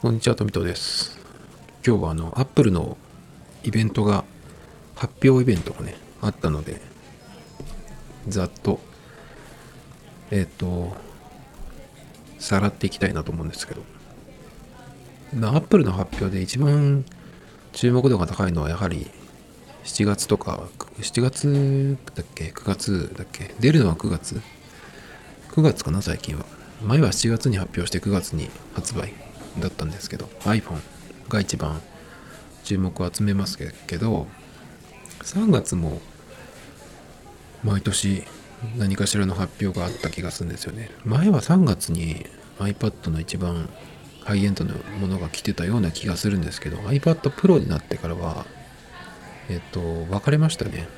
こんにちは、富藤です。今日はあの、アップルのイベントが、発表イベントがね、あったので、ざっと、えっ、と、さらっていきたいなと思うんですけど、アップルの発表で一番注目度が高いのはやはり7月とか、7月だっけ ?9 月だっけ出るのは9月 ?9 月かな、最近は。前は7月に発表して9月に発売だったんですけど iPhone が一番注目を集めますけど3月も毎年何かしらの発表があった気がするんですよね。前は3月に iPad の一番ハイエンドのものが来てたような気がするんですけど iPad Pro になってからはえっと分かれましたね。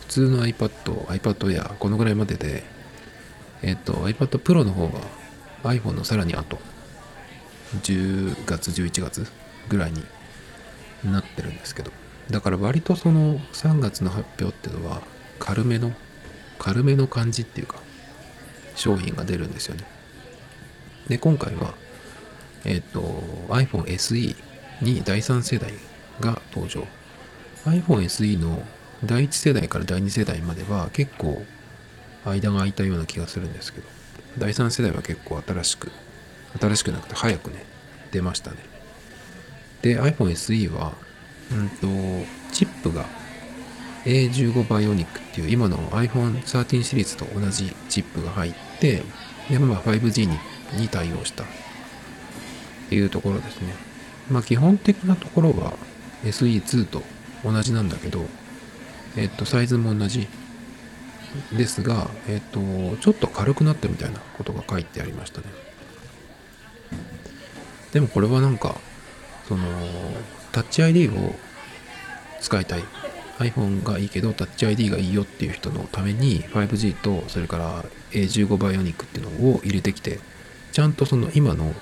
普通の iPad、iPad Air このぐらいまででえっと iPad Pro の方が iPhone のさらに後10月11月ぐらいになってるんですけど。だから割とその3月の発表っていうのは軽めの軽めの感じっていうか商品が出るんですよね。で今回はえっ、と iPhone SE に第3世代が登場。iPhone SE の第1世代から第2世代までは結構間が空いたような気がするんですけど。第3世代は結構新しく新しくなくて早くね出ましたねで iPhone SE はうんとチップが A15 バイオニックっていう今の iPhone13 シリーズと同じチップが入ってでまあ 5G にに対応したっていうところですねまあ基本的なところは SE2 と同じなんだけどえっとサイズも同じですが、えっ、と、ちょっと軽くなったみたいなことが書いてありましたね。でもこれはなんか、その、タッチ ID を使いたい。iPhone がいいけど、タッチ ID がいいよっていう人のために、5G と、それから A15 バイオニックっていうのを入れてきて、ちゃんとその今の、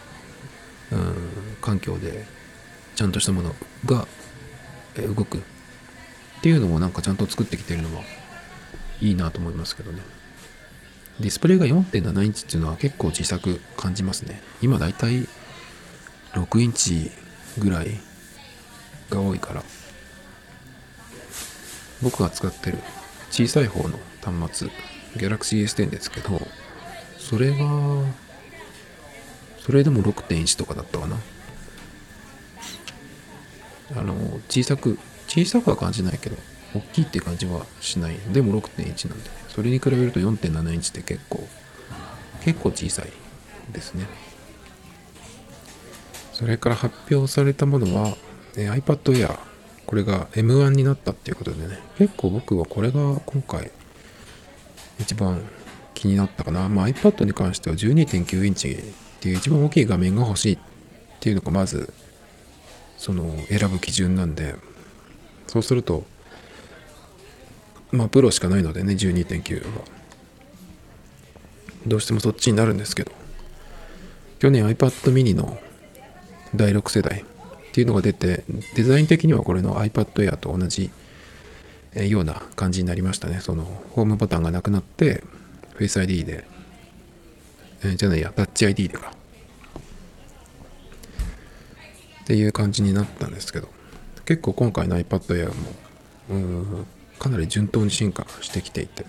うん、環境で、ちゃんとしたものが動くっていうのをなんかちゃんと作ってきてるのは、いいなと思いますけどね。ディスプレイが4.7インチっていうのは結構小さく感じますね。今だいたい6インチぐらいが多いから。僕が使ってる小さい方の端末、Galaxy S10 ですけど、それが、それでも6.1とかだったかな。あの、小さく、小さくは感じないけど、大きいって感じはしない。でも6.1なんで、それに比べると4.7インチって結構、結構小さいですね。それから発表されたものは、え iPad Air。これが M1 になったっていうことでね、結構僕はこれが今回一番気になったかな。まあ iPad に関しては12.9インチっていう一番大きい画面が欲しいっていうのがまず、その選ぶ基準なんで、そうすると、まあ、プロしかないのでね、12.9は。どうしてもそっちになるんですけど、去年 iPad mini の第6世代っていうのが出て、デザイン的にはこれの iPad Air と同じような感じになりましたね。その、ホームボタンがなくなって、Face ID で、えー、じゃないや、タッチ ID でか。っていう感じになったんですけど、結構今回の iPad Air も、うんかなり順当に進化してきていて、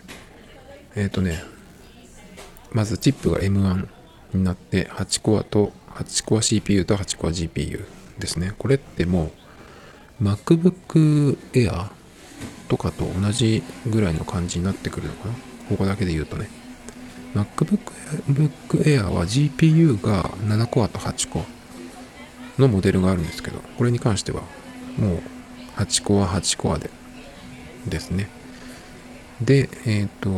えっ、ー、とね、まずチップが M1 になって、8コアと、8コア CPU と8コア GPU ですね。これってもう、MacBook Air とかと同じぐらいの感じになってくるのかな？ここだけで言うとね。MacBook Air は GPU が7コアと8コアのモデルがあるんですけど、これに関してはもう8コア8コアでですね。で、えっ、ー、と、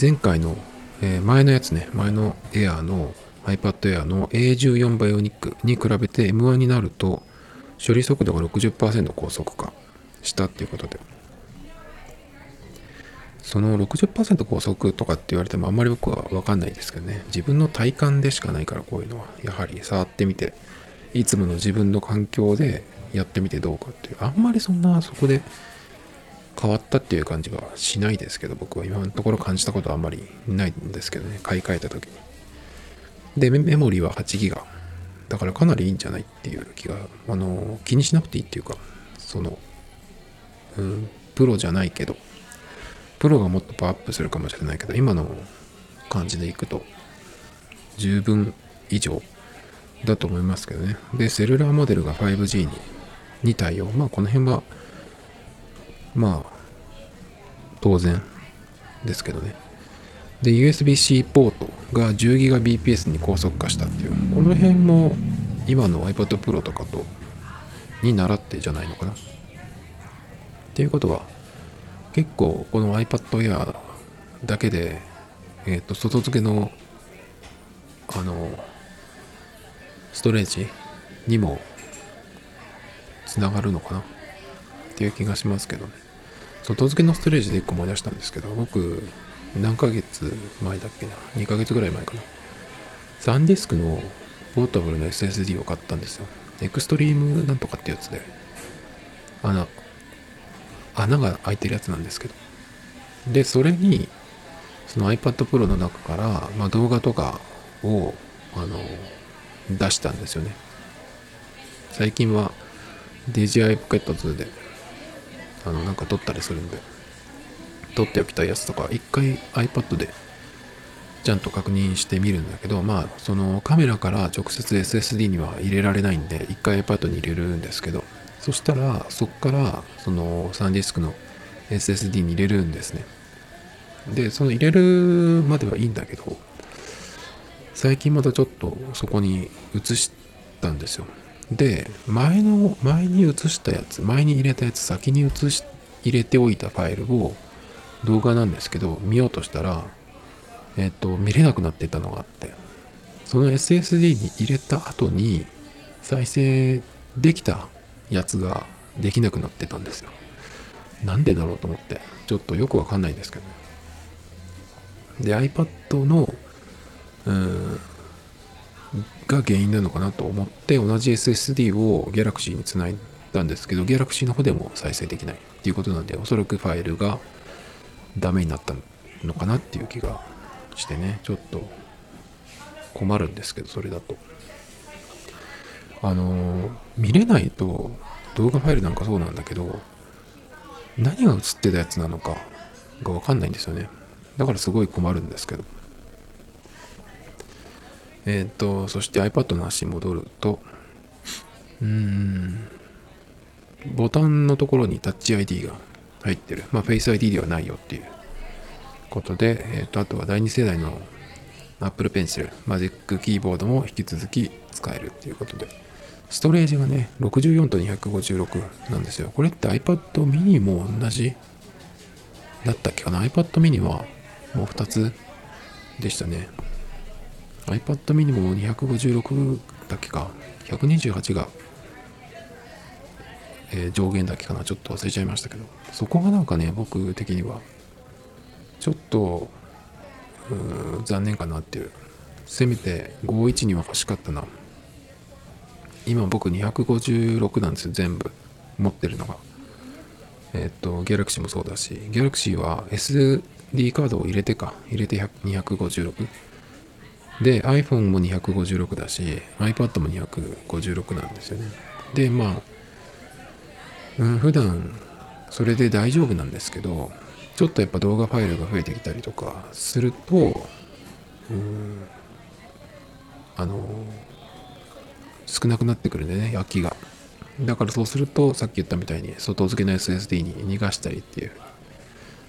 前回の、えー、前のやつね、前の Air の iPad Air の A14 バイオニックに比べて M1 になると処理速度が60%高速化したっていうことで。その60%高速とかって言われてもあんまり僕はわかんないですけどね。自分の体感でしかないからこういうのは。やはり触ってみて、いつもの自分の環境でやってみてどうかっていうあんまりそんなそこで変わったっていう感じはしないですけど僕は今のところ感じたことはあんまりないんですけどね買い替えた時にで、メモリーは8ギガ。だからかなりいいんじゃないっていう気が、あの、気にしなくていいっていうか、その、うん、プロじゃないけど、プロがもっとパワーアップするかもしれないけど、今の感じでいくと、十分以上だと思いますけどね。で、セルラーモデルが 5G にに対応。まあ、この辺は、まあ、当然ですけどね。で、USB-C ポートが 10GBps に高速化したっていう、この辺も今の iPad Pro とかとに習ってじゃないのかな。っていうことは、結構この iPad Air だけで、えっ、ー、と、外付けの、あの、ストレージにもつながるのかなっていう気がしますけどね。外付けのストレージで1個思い出したんですけど、僕、何ヶ月前だっけな ?2 ヶ月ぐらい前かな。サンディスクのポータブルの SSD を買ったんですよ。エクストリームなんとかってやつで、穴、穴が開いてるやつなんですけど。で、それに、その iPad Pro の中から、まあ、動画とかを、あの、出したんですよね。最近は DJI Pocket 2で、あの、なんか撮ったりするんで、撮っておきたいやつとか、一回 iPad でちゃんと確認してみるんだけど、まあ、そのカメラから直接 SSD には入れられないんで、一回 iPad に入れるんですけど、そしたら、そっから、そのサンディスクの SSD に入れるんですね。で、その入れるまではいいんだけど、最近またちょっとそこに移したんですよ。で、前の、前に移したやつ、前に入れたやつ、先に移し、入れておいたファイルを動画なんですけど、見ようとしたら、えっ、と、見れなくなってたのがあって、その SSD に入れた後に再生できたやつができなくなってたんですよ。なんでだろうと思って、ちょっとよくわかんないんですけどね。で、iPad の、うん、が原因なのかなと思って同じ SSD を Galaxy につないだんですけど Galaxy の方でも再生できないっていうことなんでおそらくファイルがダメになったのかなっていう気がしてねちょっと困るんですけどそれだと。あの見れないと動画ファイルなんかそうなんだけど何が映ってたやつなのかがわかんないんですよね。だからすごい困るんですけど。えっ、ー、と、そして iPad の話に戻ると、うん、ボタンのところにタッチ ID が入ってる。まあ、Face ID ではないよっていうことで、えっ、ー、と、あとは第2世代の Apple Pencil、Magic キーボードも引き続き使えるっていうことで、ストレージがね、64と256なんですよ。これって iPad mini も同じだったっけかな ?iPad mini はもう2つでしたね。iPad mini も256だけか、128が、えー、上限だけかな、ちょっと忘れちゃいましたけど、そこがなんかね、僕的には、ちょっと、残念かなっていう。せめて51には欲しかったな。今僕256なんですよ、全部。持ってるのが。えっ、と、Galaxy もそうだし、Galaxy は SD カードを入れてか、入れて256。で、iPhone も256だし、iPad も256なんですよね。で、まあ、うん、普段それで大丈夫なんですけど、ちょっとやっぱ動画ファイルが増えてきたりとかすると、うん、あの、少なくなってくるんでね、焼きが。だからそうすると、さっき言ったみたいに外付けの SSD に逃がしたりっていう、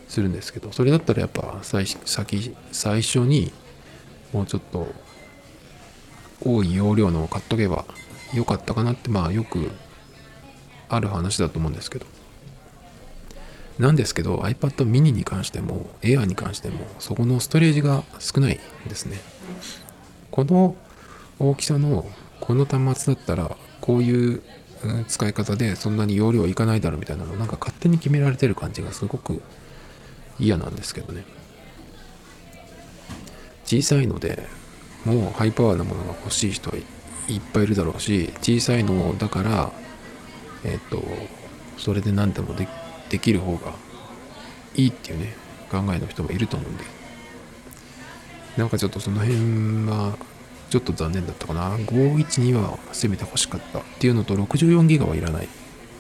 するんですけど、それだったらやっぱ最先、最初にもうちょっと多い容量のを買っとけばよかったかなってまあよくある話だと思うんですけど。なんですけど iPad mini に関しても Air に関してもそこのストレージが少ないんですね。この大きさのこの端末だったらこういう使い方でそんなに容量いかないだろうみたいなのなんか勝手に決められてる感じがすごく嫌なんですけどね。小さいのでもうハイパワーなものが欲しい人はいっぱいいるだろうし小さいのだからえっ、とそれで何でもでできる方がいいっていうね考えの人もいると思うんでなんかちょっとその辺はちょっと残念だったかな。512はせめて欲しかったっていうのと、64ギガはいらない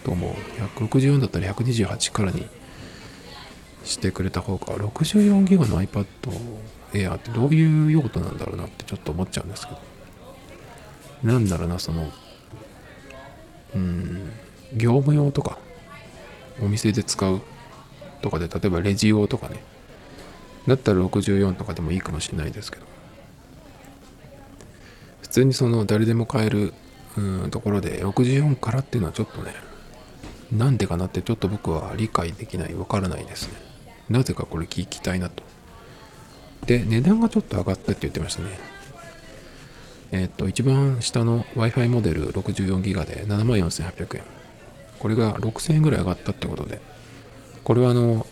と思う。164だったら128からにしてくれた方が、64ギガの iPad Air ってどういう用途なんだろうなってちょっと思っちゃうんですけど。なんだろうな、その、うん、業務用とか、お店で使うとかで、例えばレジ用とかね。だったら64とかでもいいかもしれないですけど。普通にその誰でも買えるうんところで64からっていうのはちょっとね、なんでかなってちょっと僕は理解できない、わからないですね。なぜかこれ聞きたいなと。で、値段がちょっと上がったって言ってましたね。えっ、と、一番下の Wi-Fi モデル 64GB で74,800円。これが6000円ぐらい上がったってことで、これはあの、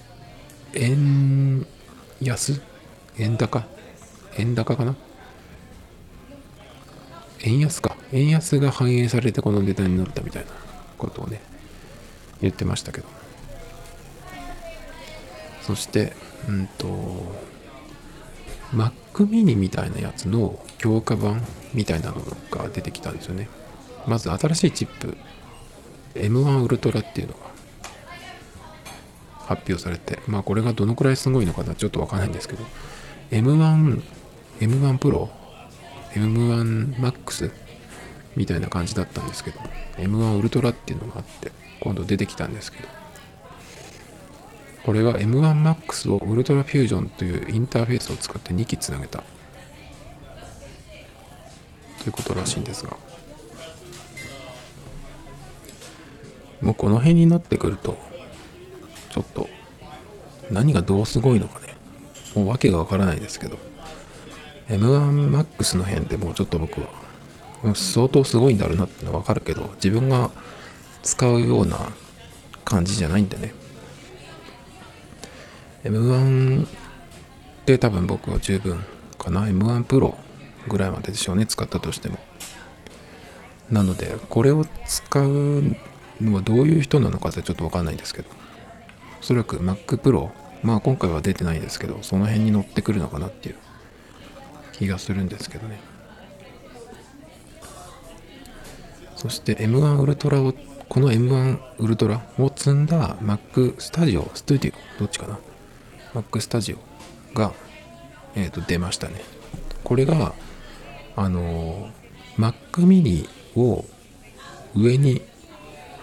円安？円高？円高かな？円安か。円安が反映されてこの値段になったみたいなことをね、言ってましたけど。そして、うんと、Mac mini みたいなやつの強化版みたいなのが出てきたんですよね。まず新しいチップ M1 ウルトラっていうのが発表されて、まあこれがどのくらいすごいのかなちょっとわかんないんですけど、M1、M1 Pro、M1 Max みたいな感じだったんですけど、M1 ウルトラっていうのがあって、今度出てきたんですけど、これが M1 Max をウルトラフュージョンというインターフェースを使って2機つなげた。ということらしいんですが、もうこの辺になってくると、ちょっと、何がどうすごいのかね、もう訳がわからないですけど、M1MAX の辺でもうちょっと僕は、相当すごいんだろうなってのはわかるけど、自分が使うような感じじゃないんでね。M1 で多分僕は十分かな。M1 Pro ぐらいまででしょうね、使ったとしても。なので、これを使うのはどういう人なのかってちょっとわかんないんですけど、おそらく Mac Pro、まあ今回は出てないですけど、その辺に乗ってくるのかなっていう気がするんですけどね。そして M1 ウルトラを、この M1 ウルトラを積んだ Mac Studio、Studio、どっちかな？?Mac Studio が、え、ー、と、出ましたね。これが、あの、Mac mini を上に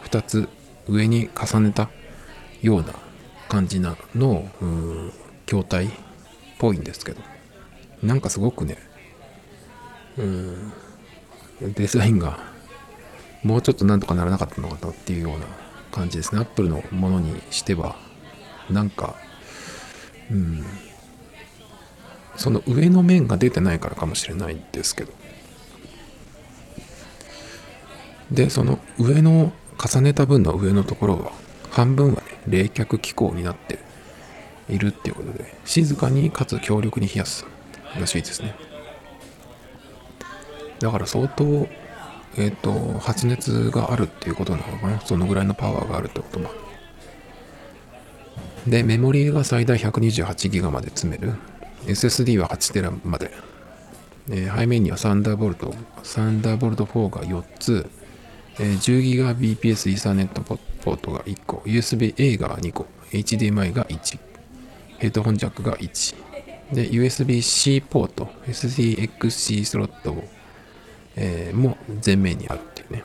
2つ上に重ねたような感じなの筐体っぽいんですけどなんかすごくねうんデザインがもうちょっとなんとかならなかったのかなっていうような感じですねアップルのものにしてはなんかうん。その上の面が出てないからかもしれないですけど。でその上の重ねた分の上のところは半分はね冷却機構になっているっていうことで静かにかつ強力に冷やすらしいですね。だから相当えっ、ー、と発熱があるっていうことなのかな。そのぐらいのパワーがあるってことはでメモリーが最大 128GB まで詰める。SSD は 8TB まで、えー、背面にはサンダーボルト。サンダーボルト4が4つ。えー、10GBps イーサネットポートが1個、USB-A が2個、HDMI が1、ヘッドホンジャックが1、で、USB-C ポート、SDXC スロットえー、も前面にあるっていうね。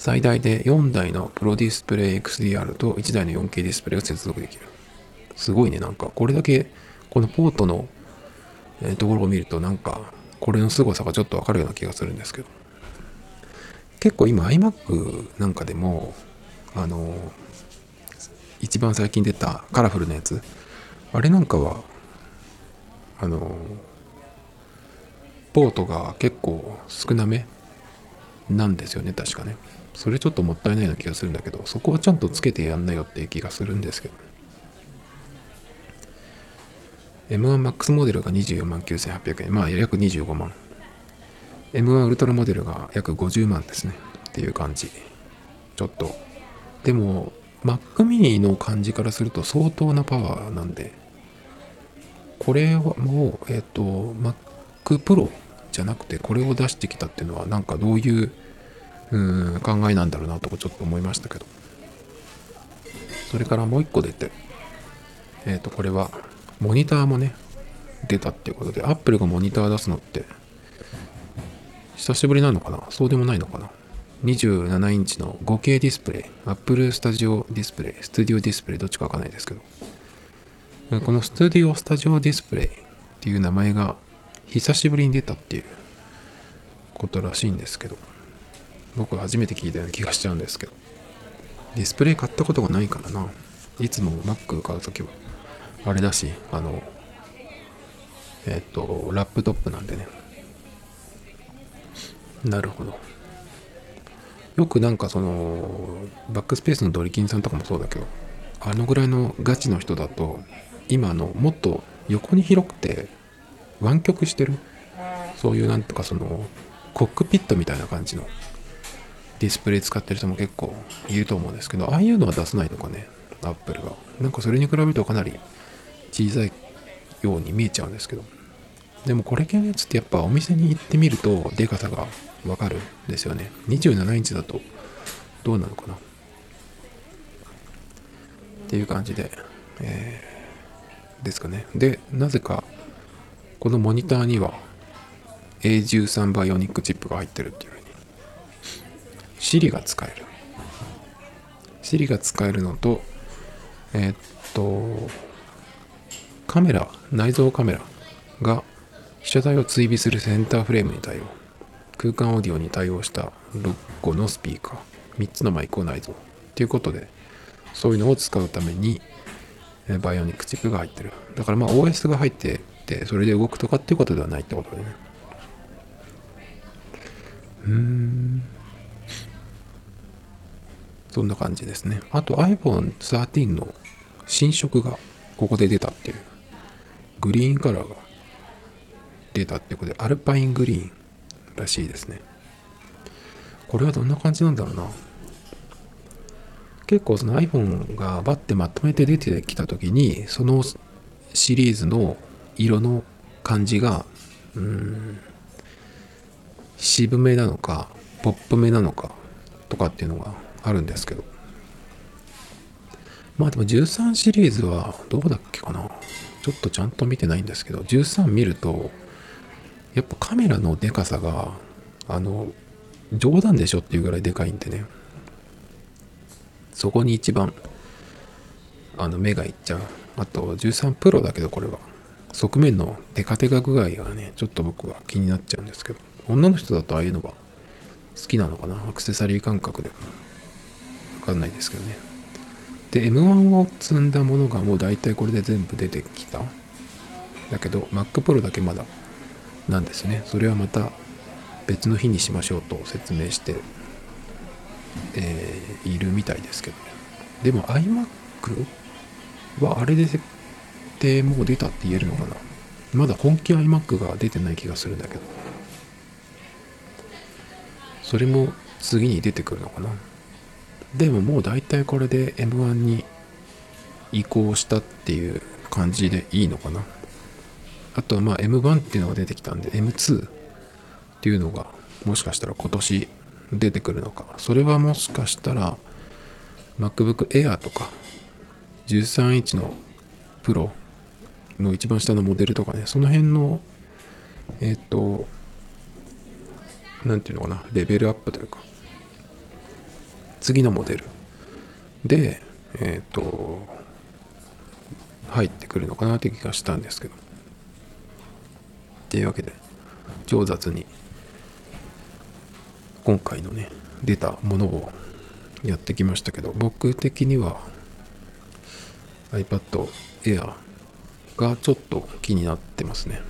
最大で4台のプロディスプレイ XDR と1台の 4K ディスプレイを接続できる。すごいね、なんか、これだけ、このポートの、ところを見ると、なんか、これの凄さがちょっとわかるような気がするんですけど。結構今 iMac なんかでもあの一番最近出たカラフルなやつあれなんかはあのポートが結構少なめなんですよね確かねそれちょっともったいないような気がするんだけどそこはちゃんとつけてやんなよって気がするんですけど。M1MAX モデルが249,800円。まあ約25万。M1 ウルトラモデルが約50万ですね。っていう感じ。ちょっと。でも Mac mini の感じからすると相当なパワーなんで。これはもうえっ、ー、と Mac Pro じゃなくてこれを出してきたっていうのはなんかどういううん考えなんだろうなとかちょっと思いましたけど。それからもう一個出てえっ、ー、とこれはモニターもね出たっていうことで Apple がモニター出すのって久しぶりなのかな？そうでもないのかな？27インチの 5K ディスプレイ Apple Studio ディスプレイスタジオディスプレイどっちかわかんないですけど。このスタジオスタジオディスプレイっていう名前が久しぶりに出たっていうことらしいんですけど。僕初めて聞いたような気がしちゃうんですけど。ディスプレイ買ったことがないからな。いつも Mac 買うときは。あれだしあのえっ、とラップトップなんでね。なるほど。よくなんかそのバックスペースのドリキンさんとかもそうだけどあのぐらいのガチの人だと今のもっと横に広くて湾曲してる。そういうなんとかそのコックピットみたいな感じの。ディスプレイ使ってる人も結構いると思うんですけどああいうのは出さないのかねアップルが。なんかそれに比べるとかなり小さいように見えちゃうんですけど。でもこれ系のやつってやっぱお店に行ってみるとでかさがわかるんですよね。27インチだとどうなのかな。っていう感じで、えー、ですかね。でなぜかこのモニターには A13 バイオニックチップが入ってるっていう。Siri が使える。Siri が使えるのとえー、っとカメラ内蔵カメラが被写体を追尾するセンターフレームに対応空間オーディオに対応した6個のスピーカー3つのマイクを内蔵。ということでそういうのを使うためにバイオニックチップが入ってる。だからまあ OS が入っててそれで動くとかっていうことではないってことでね。うーん。そんな感じですね。あと iPhone13 の新色がここで出たっていう。グリーンカラーが出たってことでアルパイングリーンらしいですね。これはどんな感じなんだろうな。結構その iPhone がバッてまとめて出てきた時にそのシリーズの色の感じがうん渋めなのかポップめなのかとかっていうのがあるんですけど。まあでも13シリーズはどうだっけかな。ちょっとちゃんと見てないんですけど13見るとやっぱカメラのでかさがあの冗談でしょっていうぐらいでかいんでね。そこに一番あの目がいっちゃう。あと13プロだけどこれは。側面のテカテカ具合がねちょっと僕は気になっちゃうんですけど。女の人だとああいうのが好きなのかな。アクセサリー感覚で。かんないですけどね。で M1 を積んだものがもう大体これで全部出てきた。だけど Mac Pro だけまだなんですね。それはまた別の日にしましょうと説明して、えー、いるみたいですけどでも iMac はあれで設定もう出たって言えるのかな。まだ本気 iMac が出てない気がするんだけど。それも次に出てくるのかな。でももう大体これで M1 に移行したっていう感じでいいのかな。あとはまあ M1 っていうのが出てきたんで M2 っていうのがもしかしたら今年出てくるのか。それはもしかしたら MacBook Air とか13インチのプロの一番下のモデルとかねその辺のえっ、ー、と何ていうのかなレベルアップというか次のモデル。でえっ、ー、と入ってくるのかなって気がしたんですけど。っていうわけで上雑に今回のね出たものをやってきましたけど僕的には iPad Air がちょっと気になってますね。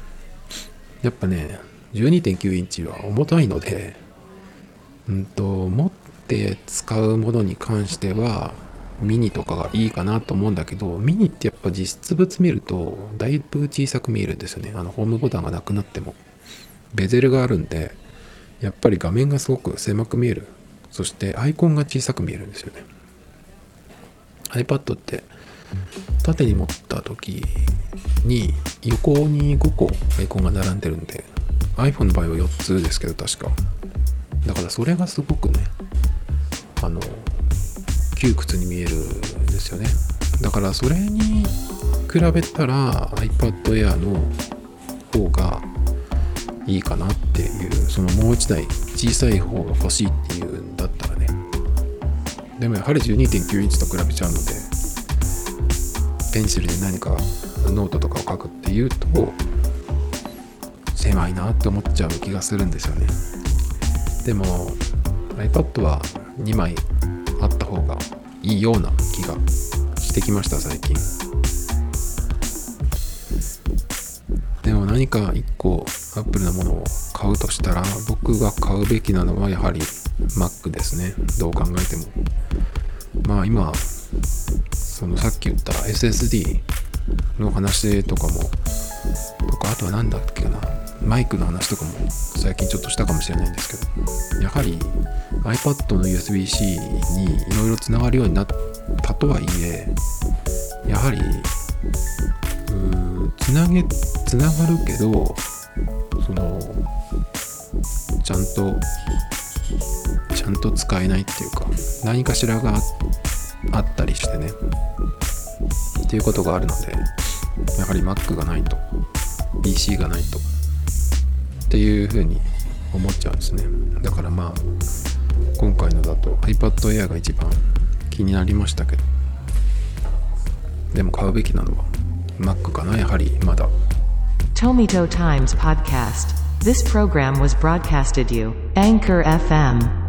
やっぱね12.9インチは重たいのでうんと持って使うものに関してはミニとかがいいかなと思うんだけど、ミニってやっぱ実質物見ると、だいぶ小さく見えるんですよね。あの、ホームボタンがなくなっても。ベゼルがあるんで、やっぱり画面がすごく狭く見える。そしてアイコンが小さく見えるんですよね。iPad って縦に持った時に横に5個アイコンが並んでるんで、iPhone の場合は4つですけど確かだからそれがすごくねあの窮屈に見えるんですよね。だからそれに比べたら iPad Air の方がいいかなっていうそのもう一台小さい方が欲しいっていうんだったらね。でもやはり12.9インチと比べちゃうのでペンシルで何かノートとかを書くっていうと狭いなって思っちゃう気がするんですよね。でも iPad は2枚あった方がいいような気がしてきました最近。でも何か1個 Apple のものを買うとしたら僕が買うべきなのはやはり Mac ですね。どう考えても。まあ今そのさっき言った SSD の話とかもとかあとは何だっけな。マイクの話とかも最近ちょっとしたかもしれないんですけどやはり iPad の USB-C にいろいろつながるようになったとはいえやはりうつなげつながるけどそのちゃんとちゃんと使えないっていうか何かしらがあったりしてね。っていうことがあるのでやはり Mac がないと PC がないとっていうふうに思っちゃうんですね。だからまあ今回のだと iPad Air が一番気になりましたけどでも買うべきなのは Mac かなやはりまだ Tomito Times Podcast. This program was broadcasted you, Anchor FM.